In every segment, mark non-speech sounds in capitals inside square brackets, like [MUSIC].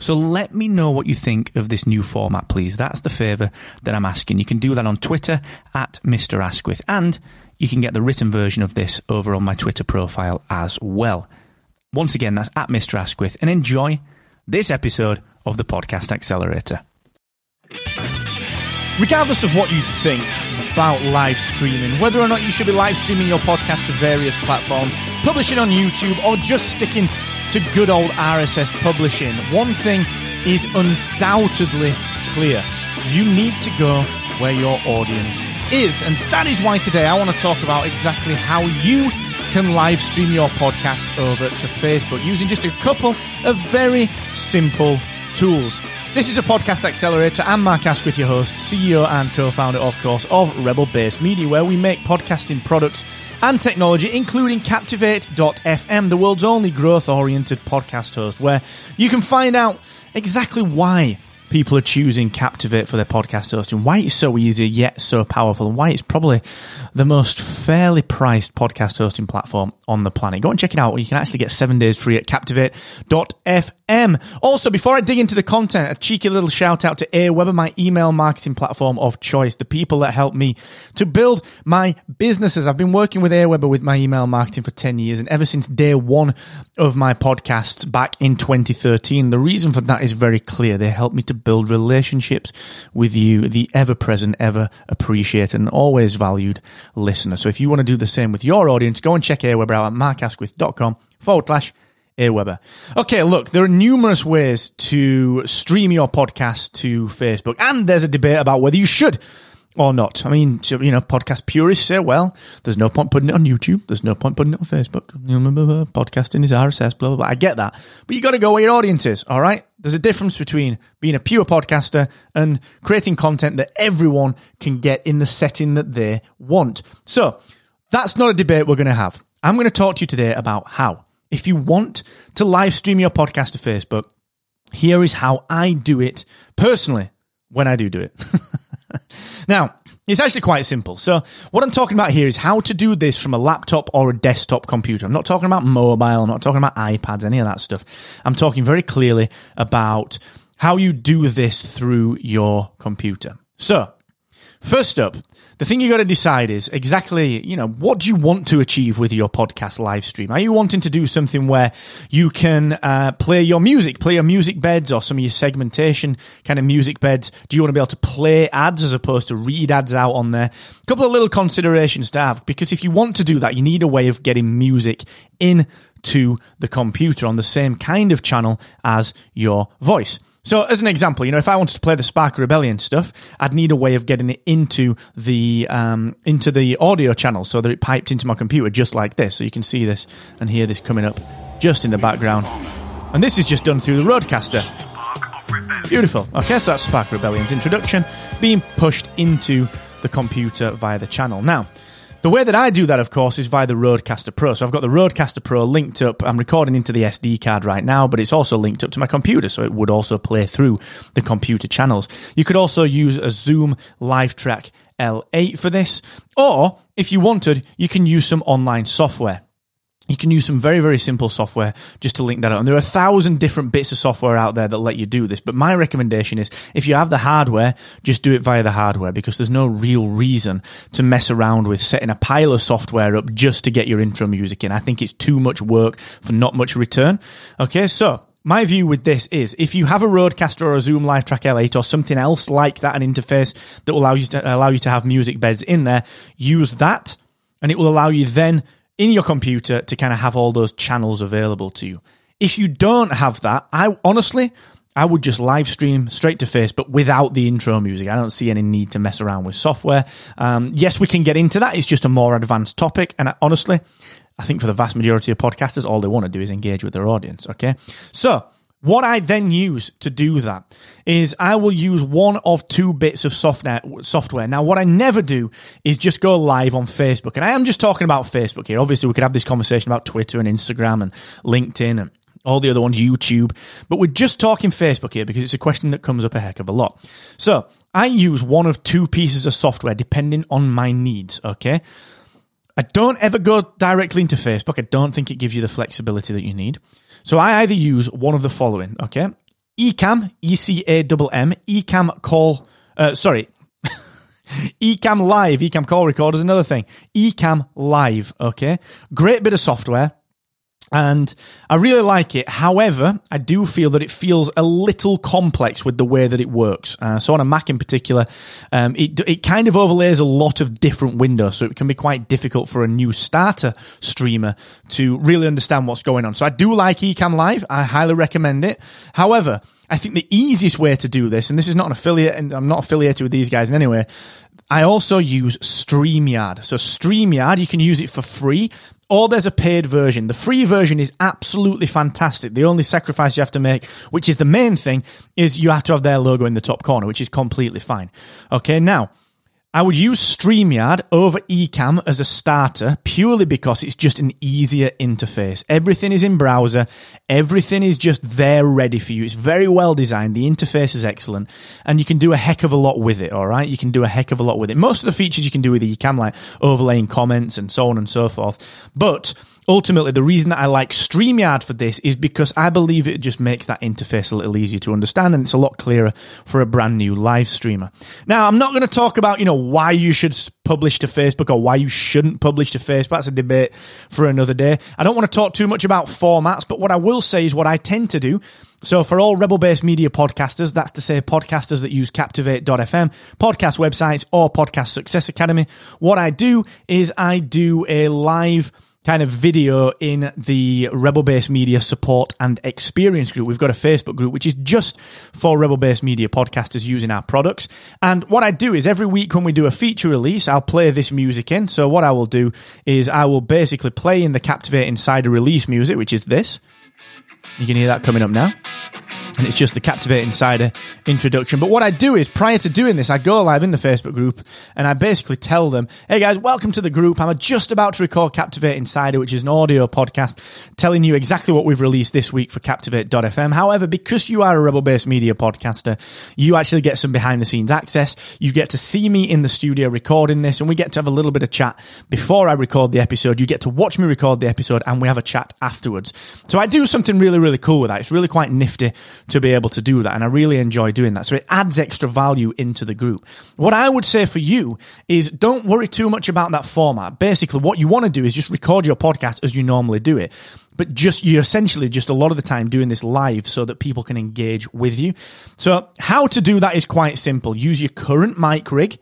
So let me know what you think of this new format, please. That's the favour that I'm asking. You can do that on Twitter at Mr. Asquith, and you can get the written version of this over on my Twitter profile as well. Once again, that's at Mr. Asquith, and enjoy this episode of the Podcast Accelerator. Regardless of what you think about live streaming, whether or not you should be live streaming your podcast to various platforms, publishing on YouTube, or just sticking to good old RSS publishing, one thing is undoubtedly clear. You need to go where your audience is. And that is why today I want to talk about exactly how you can live stream your podcast over to Facebook using just a couple of very simple tools. This is a podcast accelerator. I'm Mark Asquith, your host, CEO and co-founder, of course, of Rebel Base Media, where we make podcasting products and technology, including Captivate.fm, the world's only growth-oriented podcast host, where you can find out exactly why people are choosing Captivate for their podcast hosting, why it's so easy yet so powerful, and why it's probably the most fairly priced podcast hosting platform on the planet. Go and check it out. You can actually get seven days free at captivate.fm. Also, before I dig into the content, a cheeky little shout out to Aweber, my email marketing platform of choice, the people that help me to build my businesses. I've been working with Aweber with my email marketing for 10 years, and ever since day one of my podcasts back in 2013, the reason for that is very clear. They help me to build relationships with you, the ever present, ever appreciated, and always valued listener. So if you want to do the same with your audience, go and check Aweber out at markasquith.com forward slash Aweber. Okay, look, there are numerous ways to stream your podcast to Facebook, and there's a debate about whether you should or not. I mean, you know, podcast purists say, well, there's no point putting it on YouTube. There's no point putting it on Facebook. Podcasting is RSS, blah, blah, blah. I get that. But you got to go where your audience is, all right? There's a difference between being a pure podcaster and creating content that everyone can get in the setting that they want. So that's not a debate we're going to have. I'm going to talk to you today about how. If you want to live stream your podcast to Facebook, here is how I do it personally when I do do it. [LAUGHS] now, it's actually quite simple. So, what I'm talking about here is how to do this from a laptop or a desktop computer. I'm not talking about mobile, I'm not talking about iPads, any of that stuff. I'm talking very clearly about how you do this through your computer. So, first up, the thing you got to decide is exactly, you know, what do you want to achieve with your podcast live stream? Are you wanting to do something where you can uh, play your music, play your music beds or some of your segmentation kind of music beds? Do you want to be able to play ads as opposed to read ads out on there? A couple of little considerations to have because if you want to do that, you need a way of getting music in to the computer on the same kind of channel as your voice. So, as an example, you know, if I wanted to play the Spark Rebellion stuff, I'd need a way of getting it into the um, into the audio channel so that it piped into my computer just like this. So you can see this and hear this coming up just in the background. And this is just done through the Rodecaster. Beautiful. Okay, so that's Spark Rebellion's introduction being pushed into the computer via the channel. Now, the way that I do that, of course, is via the Rodecaster Pro. So I've got the Rodecaster Pro linked up. I'm recording into the SD card right now, but it's also linked up to my computer, so it would also play through the computer channels. You could also use a Zoom LiveTrak L8 for this, or if you wanted, you can use some online software. You can use some very, very simple software just to link that up. And there are a thousand different bits of software out there that let you do this. But my recommendation is if you have the hardware, just do it via the hardware because there's no real reason to mess around with setting a pile of software up just to get your intro music in. I think it's too much work for not much return. Okay, so my view with this is if you have a Rodecaster or a Zoom LiveTrak L8 or something else like that, an interface that will allow you to allow you to have music beds in there, use that and it will allow you then in your computer to kind of have all those channels available to you. If you don't have that, I honestly, I would just live stream straight to Facebook without the intro music. I don't see any need to mess around with software. Um, yes, we can get into that. It's just a more advanced topic. And I, honestly, I think for the vast majority of podcasters, all they want to do is engage with their audience. Okay. So what I then use to do that is I will use one of two bits of software. Now, what I never do is just go live on Facebook, and I am just talking about Facebook here. Obviously, we could have this conversation about Twitter and Instagram and LinkedIn and all the other ones, YouTube, but we're just talking Facebook here because it's a question that comes up a heck of a lot. So I use one of two pieces of software depending on my needs. Okay. I don't ever go directly into Facebook. I don't think it gives you the flexibility that you need. So I either use one of the following, okay? Ecamm, E C A M call, uh, sorry, [LAUGHS] Ecamm Live, Ecamm call recorder is another thing. Ecamm Live, okay? Great bit of software and I really like it. However, I do feel that it feels a little complex with the way that it works. Uh, so on a Mac in particular, um, it it kind of overlays a lot of different windows, so it can be quite difficult for a new starter streamer to really understand what's going on. So I do like Ecamm Live. I highly recommend it. However, I think the easiest way to do this, and this is not an affiliate, and I'm not affiliated with these guys in any way. I also use StreamYard. So StreamYard, you can use it for free or there's a paid version. The free version is absolutely fantastic. The only sacrifice you have to make, which is the main thing, is you have to have their logo in the top corner, which is completely fine. Okay, now I would use StreamYard over Ecamm as a starter purely because it's just an easier interface. Everything is in browser. Everything is just there ready for you. It's very well designed. The interface is excellent and you can do a heck of a lot with it. All right. You can do a heck of a lot with it. Most of the features you can do with Ecamm, like overlaying comments and so on and so forth. But ultimately, the reason that I like StreamYard for this is because I believe it just makes that interface a little easier to understand and it's a lot clearer for a brand new live streamer. Now, I'm not going to talk about, you know, why you should publish to Facebook or why you shouldn't publish to Facebook. That's a debate for another day. I don't want to talk too much about formats, but what I will say is what I tend to do so for all Rebel Base Media podcasters, that's to say podcasters that use Captivate.fm, podcast websites, or Podcast Success Academy, what I do is I do a live kind of video in the Rebel Base Media support and experience group. We've got a Facebook group which is just for Rebel Base Media podcasters using our products. And what I do is every week when we do a feature release, I'll play this music in. So what I will do is I will basically play in the Captivate Insider release music, which is this. You can hear that coming up now and it's just the Captivate Insider introduction. But what I do is, prior to doing this, I go live in the Facebook group and I basically tell them, hey guys, welcome to the group. I'm just about to record Captivate Insider, which is an audio podcast telling you exactly what we've released this week for Captivate.fm. However, because you are a Rebel Base Media podcaster, you actually get some behind the scenes access. You get to see me in the studio recording this and we get to have a little bit of chat before I record the episode. You get to watch me record the episode and we have a chat afterwards. So I do something really, really cool with that. It's really quite nifty to be able to do that. And I really enjoy doing that. So it adds extra value into the group. What I would say for you is don't worry too much about that format. Basically, what you want to do is just record your podcast as you normally do it but just you're essentially just a lot of the time doing this live so that people can engage with you. So how to do that is quite simple. Use your current mic rig.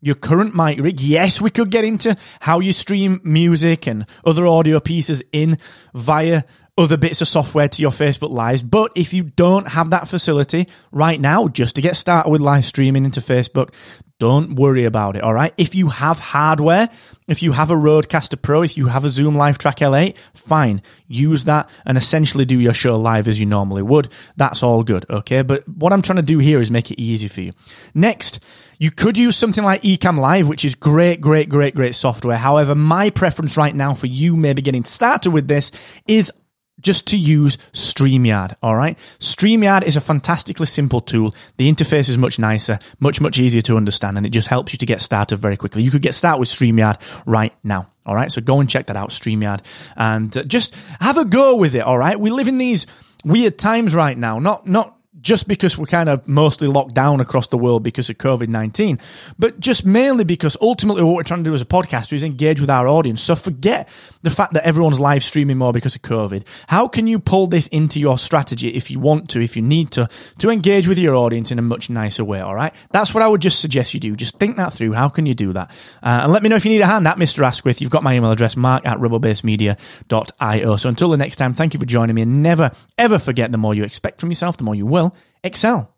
Your current mic rig. Yes, we could get into how you stream music and other audio pieces in via other bits of software to your Facebook Lives. But if you don't have that facility right now, just to get started with live streaming into Facebook, don't worry about it, all right? If you have hardware, if you have a Rodecaster Pro, if you have a Zoom LiveTrak L8, fine. Use that and essentially do your show live as you normally would. That's all good, okay? But what I'm trying to do here is make it easy for you. Next, you could use something like Ecamm Live, which is great, great, great, great software. However, my preference right now for you maybe getting started with this is just to use StreamYard, all right? StreamYard is a fantastically simple tool. The interface is much nicer, much, much easier to understand, and it just helps you to get started very quickly. You could get started with StreamYard right now. All right. So go and check that out, StreamYard, and uh, just have a go with it. All right. We live in these weird times right now. Not, not just because we're kind of mostly locked down across the world because of COVID 19, but just mainly because ultimately what we're trying to do as a podcaster is engage with our audience. So forget the fact that everyone's live streaming more because of COVID. How can you pull this into your strategy if you want to, if you need to, to engage with your audience in a much nicer way? All right. That's what I would just suggest you do. Just think that through. How can you do that? Uh, and let me know if you need a hand at Mr. Asquith. You've got my email address, mark at rebelbasemedia.io. So until the next time, thank you for joining me and never, ever forget the more you expect from yourself, the more you will excel.